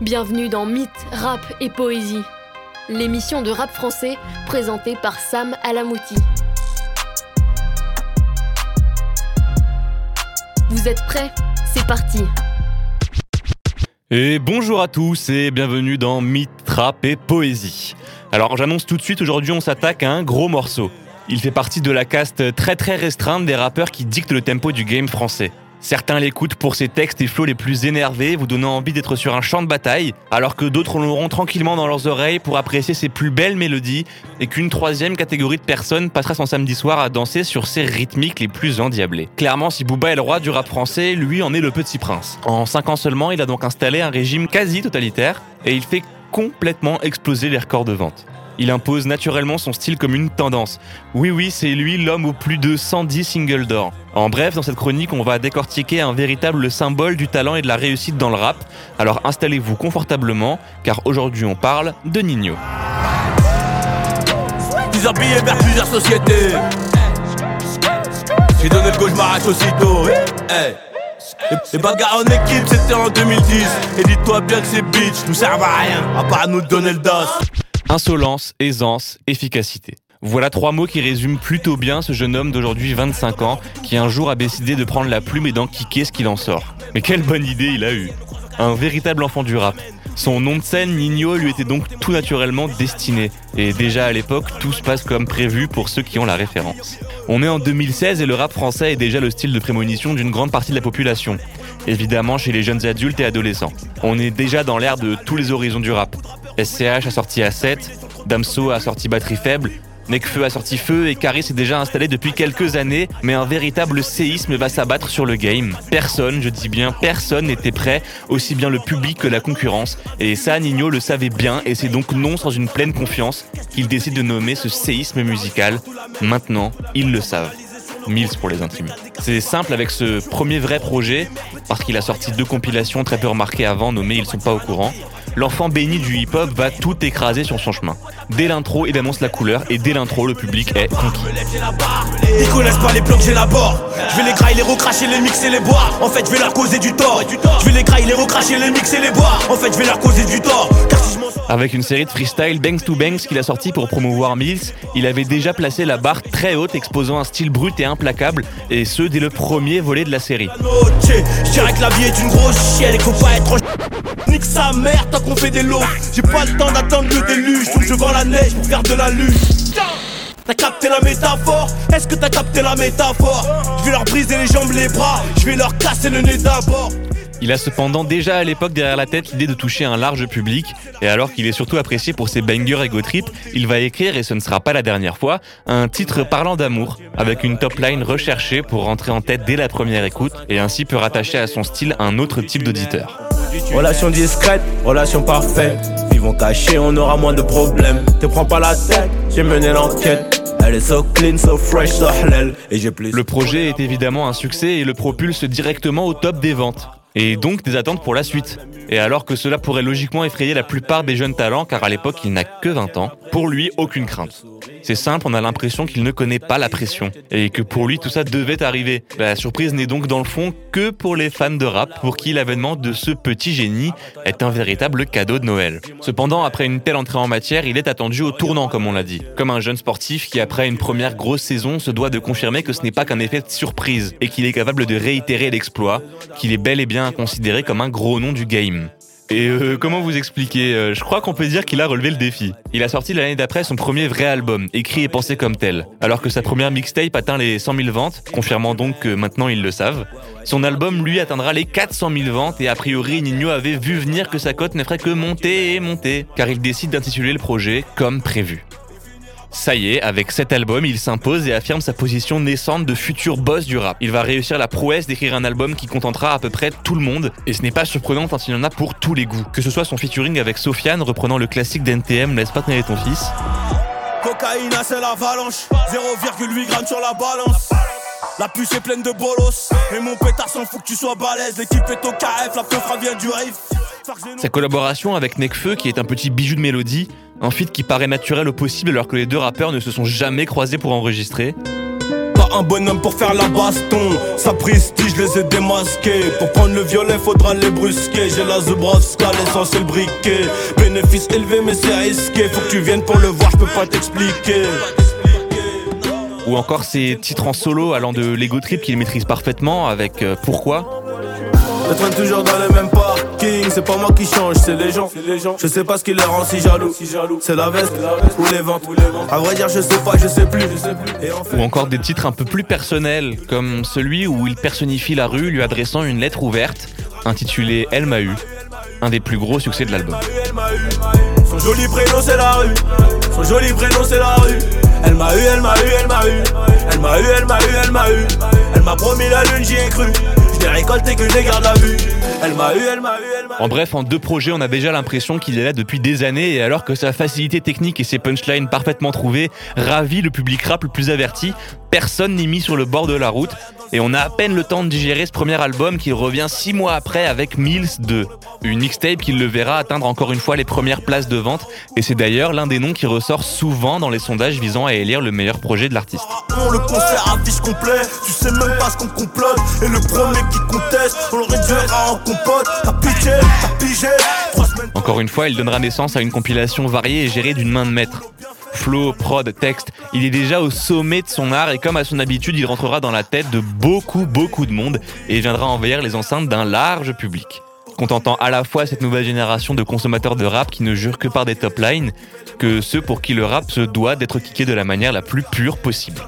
Bienvenue dans Mythe, Rap et Poésie, l'émission de rap français présentée par Sam Alamouti. Vous êtes prêts? C'est parti Et bonjour à tous et bienvenue dans Mythe, Rap et Poésie. Alors j'annonce tout de suite, aujourd'hui on s'attaque à un gros morceau. Il fait partie de la caste très très restreinte des rappeurs qui dictent le tempo du game français. Certains l'écoutent pour ses textes et flots les plus énervés, vous donnant envie d'être sur un champ de bataille, alors que d'autres l'auront tranquillement dans leurs oreilles pour apprécier ses plus belles mélodies, et qu'une troisième catégorie de personnes passera son samedi soir à danser sur ses rythmiques les plus endiablées. Clairement, si Booba est le roi du rap français, lui en est le petit prince. En 5 ans seulement, il a donc installé un régime quasi totalitaire, et il fait complètement exploser les records de vente. Il impose naturellement son style comme une tendance. Oui, oui, c'est lui l'homme aux plus de 110 singles d'or. En bref, dans cette chronique, on va décortiquer un véritable symbole du talent et de la réussite dans le rap. Alors installez-vous confortablement, car aujourd'hui on parle de Nino. J'ai donné le aussitôt. Hey. Les bagarres en équipe, c'était en 2010. Et dis-toi bien que ces bitches nous servent à rien, à part nous donner le dos. Insolence, aisance, efficacité. Voilà trois mots qui résument plutôt bien ce jeune homme d'aujourd'hui 25 ans qui un jour a décidé de prendre la plume et d'enquiquer ce qu'il en sort. Mais quelle bonne idée il a eu Un véritable enfant du rap. Son nom de scène, Nino, lui était donc tout naturellement destiné. Et déjà à l'époque, tout se passe comme prévu pour ceux qui ont la référence. On est en 2016 et le rap français est déjà le style de prémonition d'une grande partie de la population. Évidemment chez les jeunes adultes et adolescents. On est déjà dans l'ère de tous les horizons du rap. SCH a sorti A7, Damso a sorti Batterie Faible, Necfeu a sorti Feu et Caris est déjà installé depuis quelques années, mais un véritable séisme va s'abattre sur le game. Personne, je dis bien personne, n'était prêt, aussi bien le public que la concurrence, et ça Nino le savait bien, et c'est donc non sans une pleine confiance qu'il décide de nommer ce séisme musical. Maintenant, ils le savent. Mills pour les intimes. C'est simple avec ce premier vrai projet, parce qu'il a sorti deux compilations très peu remarquées avant nommées Ils sont pas au courant l'enfant béni du hip-hop va tout écraser sur son chemin. Dès l'intro, il annonce la couleur et dès l'intro, le public est conquis. Ils connaissent pas les blocs, j'ai la Je vais les grailler, les recracher, les mixer, les boire. En fait, je vais leur causer du tort. Je vais les grailler, les recracher, les mixer, les boire. En fait, je vais leur causer du tort. Avec une série de freestyle Banks to Banks qu'il a sorti pour promouvoir Mills, il avait déjà placé la barre très haute, exposant un style brut et implacable, et ce dès le premier volet de la série. Nique sa mère tant qu'on fait des lots. J'ai pas le temps d'attendre le déluge, donc je vends la neige pour faire de la luge. T'as capté la métaphore? Est-ce que t'as capté la métaphore? Je vais leur briser les jambes, les bras, je vais leur casser le nez d'abord. Il a cependant déjà à l'époque derrière la tête l'idée de toucher un large public, et alors qu'il est surtout apprécié pour ses bangers ego trip, il va écrire, et ce ne sera pas la dernière fois, un titre parlant d'amour, avec une top line recherchée pour rentrer en tête dès la première écoute, et ainsi peut rattacher à son style un autre type d'auditeur. Relation discrète, relation parfaite, vivons cachés, on aura moins de problèmes. Te prends pas la tête, j'ai mené l'enquête. Le projet est évidemment un succès et le propulse directement au top des ventes et donc des attentes pour la suite. Et alors que cela pourrait logiquement effrayer la plupart des jeunes talents, car à l'époque il n'a que 20 ans, pour lui aucune crainte. C'est simple, on a l'impression qu'il ne connaît pas la pression, et que pour lui tout ça devait arriver. La surprise n'est donc dans le fond que pour les fans de rap, pour qui l'avènement de ce petit génie est un véritable cadeau de Noël. Cependant, après une telle entrée en matière, il est attendu au tournant, comme on l'a dit. Comme un jeune sportif qui, après une première grosse saison, se doit de confirmer que ce n'est pas qu'un effet de surprise, et qu'il est capable de réitérer l'exploit, qu'il est bel et bien considéré comme un gros nom du game. Et euh, comment vous expliquer euh, Je crois qu'on peut dire qu'il a relevé le défi. Il a sorti l'année d'après son premier vrai album, écrit et pensé comme tel, alors que sa première mixtape atteint les 100 000 ventes, confirmant donc que maintenant ils le savent. Son album, lui, atteindra les 400 000 ventes et a priori Nino avait vu venir que sa cote ne ferait que monter et monter, car il décide d'intituler le projet comme prévu. Ça y est, avec cet album, il s'impose et affirme sa position naissante de futur boss du rap. Il va réussir la prouesse d'écrire un album qui contentera à peu près tout le monde, et ce n'est pas surprenant quand il en a pour tous les goûts. Que ce soit son featuring avec Sofiane reprenant le classique d'NTM Laisse pas tenir ton fils. Cocaïne, c'est l'avalanche, 0,8 grammes sur la balance. La puce est pleine de bolos, et mon pétard s'en fout que tu sois balèze. L'équipe est au KF, la peufra vient du riff. Sa collaboration avec Nekfeu, qui est un petit bijou de mélodie, un feat qui paraît naturel au possible alors que les deux rappeurs ne se sont jamais croisés pour enregistrer. Pas un bonhomme pour faire la baston. Sa prestige, les ai démasqués. Pour prendre le violet, faudra les brusquer. J'ai la Zubrovska, l'essentiel briquet. Bénéfice élevé, mais c'est risqué. Faut que tu viennes pour le voir, je peux pas t'expliquer. Ou encore ses titres en solo allant de Lego Trip qu'il maîtrise parfaitement avec euh, Pourquoi Je traîne toujours dans les mêmes parkings, c'est pas moi qui change, c'est les gens. Je sais pas ce qui les rend si jaloux. C'est la veste ou les ventes. À vrai dire, je sais pas, je sais plus. Ou encore des titres un peu plus personnels, comme celui où il personnifie la rue lui adressant une lettre ouverte, intitulée Elle m'a eu, un des plus gros succès de l'album. Son joli prénom c'est la rue. Son joli prénom c'est la rue. Elle m'a eu, elle m'a eu, elle m'a eu. Elle m'a eu, elle m'a eu, elle m'a eu. Elle m'a promis la lune, j'y ai cru. En bref, en deux projets, on a déjà l'impression qu'il est là depuis des années et alors que sa facilité technique et ses punchlines parfaitement trouvées ravit le public rap le plus averti, personne n'est mis sur le bord de la route et on a à peine le temps de digérer ce premier album qui revient six mois après avec Mills 2, une mixtape qui le verra atteindre encore une fois les premières places de vente et c'est d'ailleurs l'un des noms qui ressort souvent dans les sondages visant à élire le meilleur projet de l'artiste. On le concert affiche complet, tu sais même pas ce qu'on complote. Et le premier qui conteste, on le réduira en compote. T'as pitié, t'as pigé. Trois semaines. Encore une fois, il donnera naissance à une compilation variée et gérée d'une main de maître. Flow, prod, texte, il est déjà au sommet de son art et comme à son habitude, il rentrera dans la tête de beaucoup, beaucoup de monde et viendra envahir les enceintes d'un large public. Contentant à la fois cette nouvelle génération de consommateurs de rap qui ne jurent que par des top lines, que ceux pour qui le rap se doit d'être kické de la manière la plus pure possible.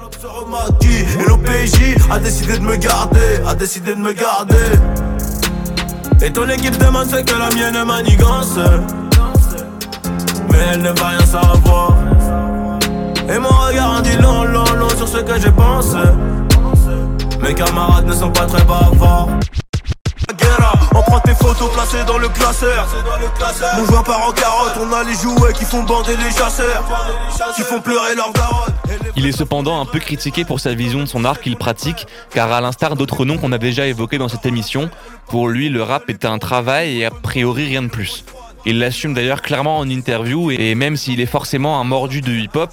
Et mon regard en dit long, long, long sur ce que je pense. Mes camarades ne sont pas très bavards. On prend tes photos placées dans le classeur. Mon joueur part en carotte, on a les jouets qui font bander les chasseurs, qui font pleurer leurs daronnes. Il est cependant un peu critiqué pour sa vision de son art qu'il pratique, car à l'instar d'autres noms qu'on a déjà évoqués dans cette émission, pour lui le rap est un travail et a priori rien de plus. Il l'assume d'ailleurs clairement en interview et même s'il est forcément un mordu de hip-hop,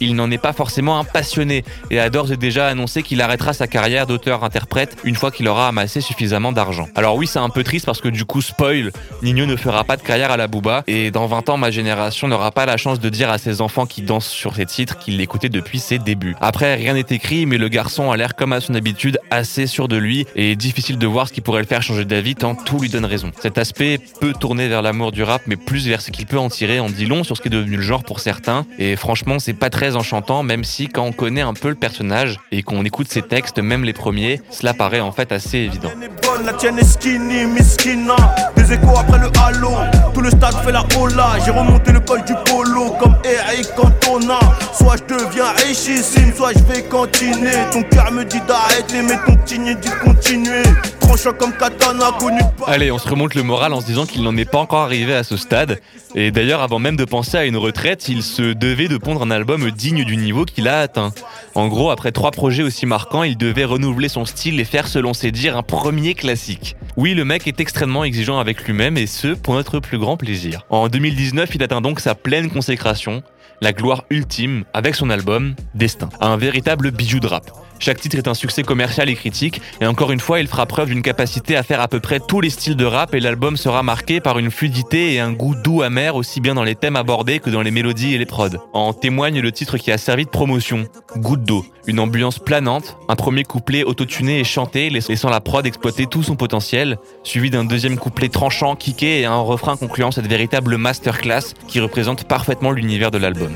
il n'en est pas forcément un passionné et a d'ores et déjà annoncé qu'il arrêtera sa carrière d'auteur-interprète une fois qu'il aura amassé suffisamment d'argent. Alors oui, c'est un peu triste parce que du coup, spoil, Nino ne fera pas de carrière à la Booba et dans 20 ans, ma génération n'aura pas la chance de dire à ses enfants qui dansent sur ses titres qu'il l'écoutait depuis ses débuts. Après, rien n'est écrit, mais le garçon a l'air comme à son habitude assez sûr de lui et difficile de voir ce qui pourrait le faire changer d'avis tant tout lui donne raison. Cet aspect peut tourner vers l'amour du rap, mais plus vers ce qu'il peut en tirer en dit long sur ce qui est devenu le genre pour certains. Et franchement, c'est pas très enchantant, même si quand on connaît un peu le personnage et qu'on écoute ses textes, même les premiers, cela paraît en fait assez évident. tienne est bonne, la tienne est skinny, miskina. Des échos après le halo, tout le stade fait la hola. J'ai remonté le col du polo comme Eric Cantona. Soit je deviens richissime, soit je vais continuer. Ton cœur me dit d'arrêter, mais ton tigné dit de continuer. Tranchant comme katana, connu de pas. Allez, on se remonte le moral en se disant qu'il n'en est pas encore arrivé à ce stade. Et d'ailleurs, avant même de penser à une retraite, il se devait de pondre un album digne du niveau qu'il a atteint. En gros, après trois projets aussi marquants, il devait renouveler son style et faire, selon ses dires, un premier classique. Oui, le mec est extrêmement exigeant avec lui-même et ce, pour notre plus grand plaisir. En 2019, il atteint donc sa pleine consécration, la gloire ultime, avec son album Destin. Un véritable bijou de rap. Chaque titre est un succès commercial et critique, et encore une fois, il fera preuve d'une capacité à faire à peu près tous les styles de rap, et l'album sera marqué par une fluidité et un goût doux amer, aussi bien dans les thèmes abordés que dans les mélodies et les prods. En témoigne le titre qui a servi de promotion, Goutte d'eau. Une ambiance planante, un premier couplet autotuné et chanté, laissant la prod exploiter tout son potentiel, suivi d'un deuxième couplet tranchant, kické et un refrain concluant cette véritable masterclass qui représente parfaitement l'univers de l'album.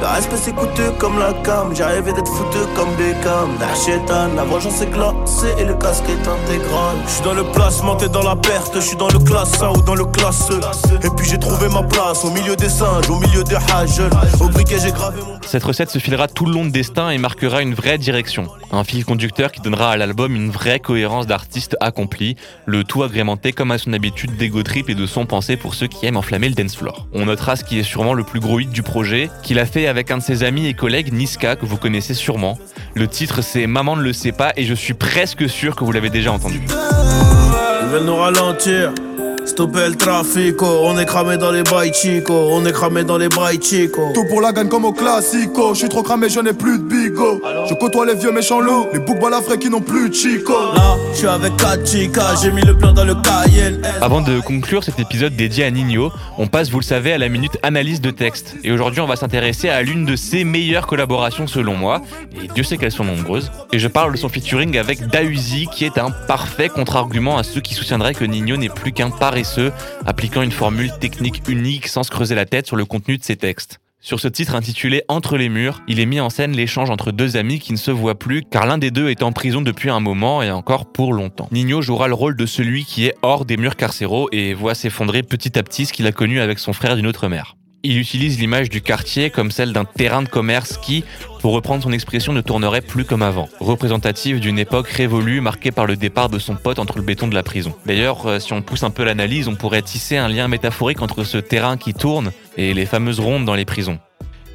Le respect c'est coûteux comme la cam, j'ai rêvé d'être fouteux comme Beckham. La chétane, la vengeance est glacée et le casque est intégral. Je suis dans le placement, t'es dans la perte, je suis dans le classe 1 ou dans le classe E. Et puis j'ai trouvé ma place au milieu des singes, au milieu des hages. Au briquet j'ai gravé mon Cette recette se filera tout le long de Destin et marquera une vraie direction. Un fil conducteur qui donnera à l'album une vraie cohérence d'artiste accompli, le tout agrémenté comme à son habitude d'ego trip et de son pensée pour ceux qui aiment enflammer le dance floor. On notera ce qui est sûrement le plus gros hit du projet, qu'il a fait avec un de ses amis et collègues Niska que vous connaissez sûrement. Le titre c'est Maman ne le sait pas et je suis presque sûr que vous l'avez déjà entendu. Stopper le trafico, on est cramé dans les bails chico, on est cramé dans les bails chico. Tout pour la gagne comme au classico, je suis trop cramé, je n'ai plus de bigo. Je côtoie les vieux méchants loups, les boucs balafrés qui n'ont plus de chico. Là, je suis avec 4 chicas, j'ai mis le plan dans le Cayenne. Avant de conclure cet épisode dédié à Nino, on passe, vous le savez, à la minute analyse de texte. Et aujourd'hui, on va s'intéresser à l'une de ses meilleures collaborations selon moi, et Dieu sait qu'elles sont nombreuses. Et je parle de son featuring avec Dausi, qui est un parfait contre-argument à ceux qui soutiendraient que Nino n'est plus qu'un paresseux, appliquant une formule technique unique sans se creuser la tête sur le contenu de ses textes. Sur ce titre intitulé Entre les murs, il est mis en scène l'échange entre deux amis qui ne se voient plus car l'un des deux est en prison depuis un moment et encore pour longtemps. Nino jouera le rôle de celui qui est hors des murs carcéraux et voit s'effondrer petit à petit ce qu'il a connu avec son frère d'une autre mère. Il utilise l'image du quartier comme celle d'un terrain de commerce qui, pour reprendre son expression, ne tournerait plus comme avant, représentative d'une époque révolue marquée par le départ de son pote entre le béton de la prison. D'ailleurs, euh, si on pousse un peu l'analyse, on pourrait tisser un lien métaphorique entre ce terrain qui tourne et les fameuses rondes dans les prisons.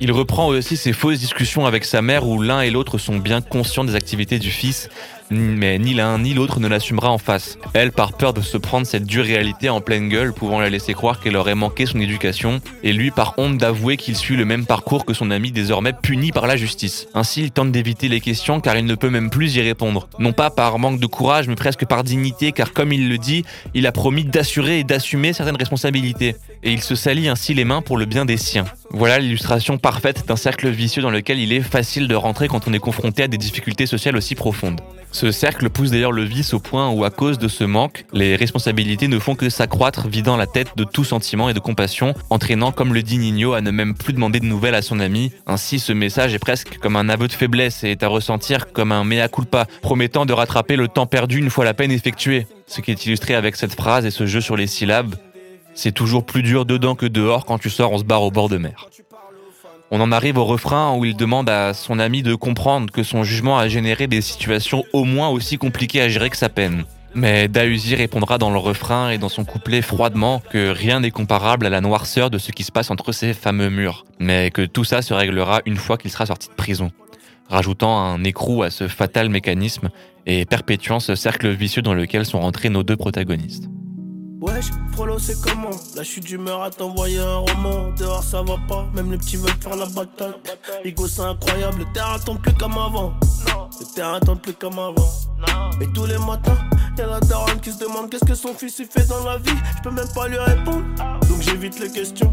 Il reprend aussi ses fausses discussions avec sa mère où l'un et l'autre sont bien conscients des activités du fils, mais ni l'un ni l'autre ne l'assumera en face. Elle, par peur de se prendre cette dure réalité en pleine gueule, pouvant la laisser croire qu'elle aurait manqué son éducation, et lui par honte d'avouer qu'il suit le même parcours que son ami désormais puni par la justice. Ainsi, il tente d'éviter les questions car il ne peut même plus y répondre. Non pas par manque de courage, mais presque par dignité, car comme il le dit, il a promis d'assurer et d'assumer certaines responsabilités, et il se salit ainsi les mains pour le bien des siens. Voilà l'illustration parfaite d'un cercle vicieux dans lequel il est facile de rentrer quand on est confronté à des difficultés sociales aussi profondes. Ce cercle pousse d'ailleurs le vice au point où, à cause de ce manque, les responsabilités ne font que s'accroître, vidant la tête de tout sentiment et de compassion, entraînant, comme le dit Nino, à ne même plus demander de nouvelles à son ami. Ainsi, ce message est presque comme un aveu de faiblesse et est à ressentir comme un mea culpa, promettant de rattraper le temps perdu une fois la peine effectuée. Ce qui est illustré avec cette phrase et ce jeu sur les syllabes, c'est toujours plus dur dedans que dehors quand tu sors, on se barre au bord de mer. On en arrive au refrain où il demande à son ami de comprendre que son jugement a généré des situations au moins aussi compliquées à gérer que sa peine. Mais Dausi répondra dans le refrain et dans son couplet froidement que rien n'est comparable à la noirceur de ce qui se passe entre ces fameux murs, mais que tout ça se réglera une fois qu'il sera sorti de prison, rajoutant un écrou à ce fatal mécanisme et perpétuant ce cercle vicieux dans lequel sont rentrés nos deux protagonistes. Wesh, Frollo, c'est comment La chute d'humeur à t'envoyer un roman. Dehors, ça va pas, même les petits veulent faire la bataille. Ego, c'est incroyable, le terrain tombe plus comme avant. Le terrain tombe plus comme avant. Et tous les matins, y'a la daronne qui se demande qu'est-ce que son fils il fait dans la vie. Je peux même pas lui répondre, donc j'évite les questions.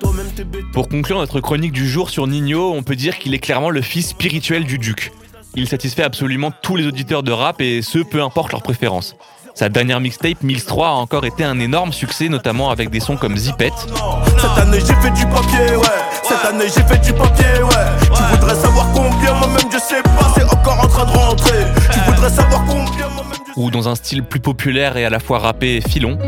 Toi-même, t'es bête. Pour conclure notre chronique du jour sur Nino, on peut dire qu'il est clairement le fils spirituel du duc. Il satisfait absolument tous les auditeurs de rap et ce, peu importe leurs préférences. Sa dernière mixtape, Mills 3, a encore été un énorme succès, notamment avec des sons comme Zipette. Cette année j'ai fait du papier, ouais. Cette année j'ai fait du papier, ouais. Tu voudrais savoir combien, moi-même je sais pas, c'est encore en train de rentrer. Tu voudrais savoir combien, moi-même je ou dans un style plus populaire et à la fois rappé filon.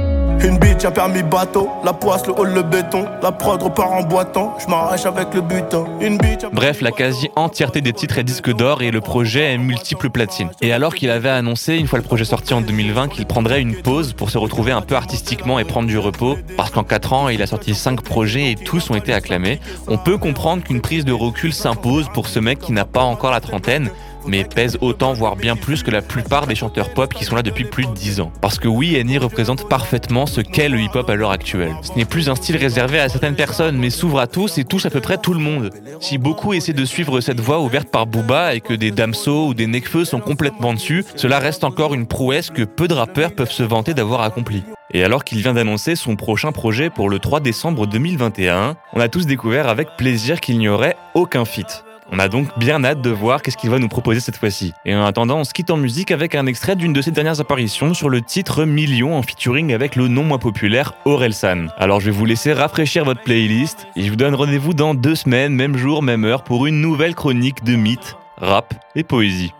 Une permis bateau, la poisse, le hall, le béton, la prod repart en boitant, je avec le butin. Une Bref, la quasi-entièreté des titres est disque d'or et le projet est multiple platine. Et alors qu'il avait annoncé, une fois le projet sorti en 2020, qu'il prendrait une pause pour se retrouver un peu artistiquement et prendre du repos, parce qu'en 4 ans, il a sorti 5 projets et tous ont été acclamés, on peut comprendre qu'une prise de recul s'impose pour ce mec qui n'a pas encore la trentaine, mais pèse autant, voire bien plus que la plupart des chanteurs pop qui sont là depuis plus de 10 ans. Parce que oui, Annie représente parfaitement ce qu'est le hip-hop à l'heure actuelle. Ce n'est plus un style réservé à certaines personnes, mais s'ouvre à tous et touche à peu près tout le monde. Si beaucoup essaient de suivre cette voie ouverte par Booba et que des Damso ou des Nekfeu sont complètement dessus, cela reste encore une prouesse que peu de rappeurs peuvent se vanter d'avoir accompli. Et alors qu'il vient d'annoncer son prochain projet pour le 3 décembre 2021, on a tous découvert avec plaisir qu'il n'y aurait aucun feat. On a donc bien hâte de voir qu'est-ce qu'il va nous proposer cette fois-ci. Et en attendant, on se quitte en musique avec un extrait d'une de ses dernières apparitions sur le titre Million en featuring avec le non moins populaire Orelsan. Alors je vais vous laisser rafraîchir votre playlist et je vous donne rendez-vous dans deux semaines, même jour, même heure, pour une nouvelle chronique de mythes, rap et poésie.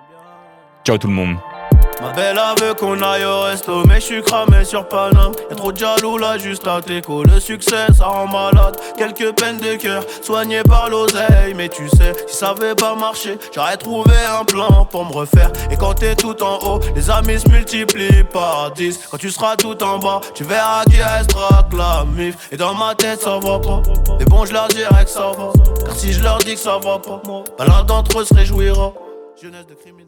Ciao tout le monde Ma belle veut qu'on aille au resto, mais je suis cramé sur Paname. Y'a trop de jaloux là, juste à t'écho. Le succès, ça rend malade. Quelques peines de cœur, soignées par l'oseille. Mais tu sais, si ça avait pas marché, j'aurais trouvé un plan pour me refaire. Et quand t'es tout en haut, les amis se multiplient par 10. Quand tu seras tout en bas, tu verras qui restera que la mif. Et dans ma tête, ça va pas. Mais bon, je leur dirai que ça va. Car si je leur dis que ça va pas, bah l'un d'entre eux se réjouira. Jeunesse de criminel.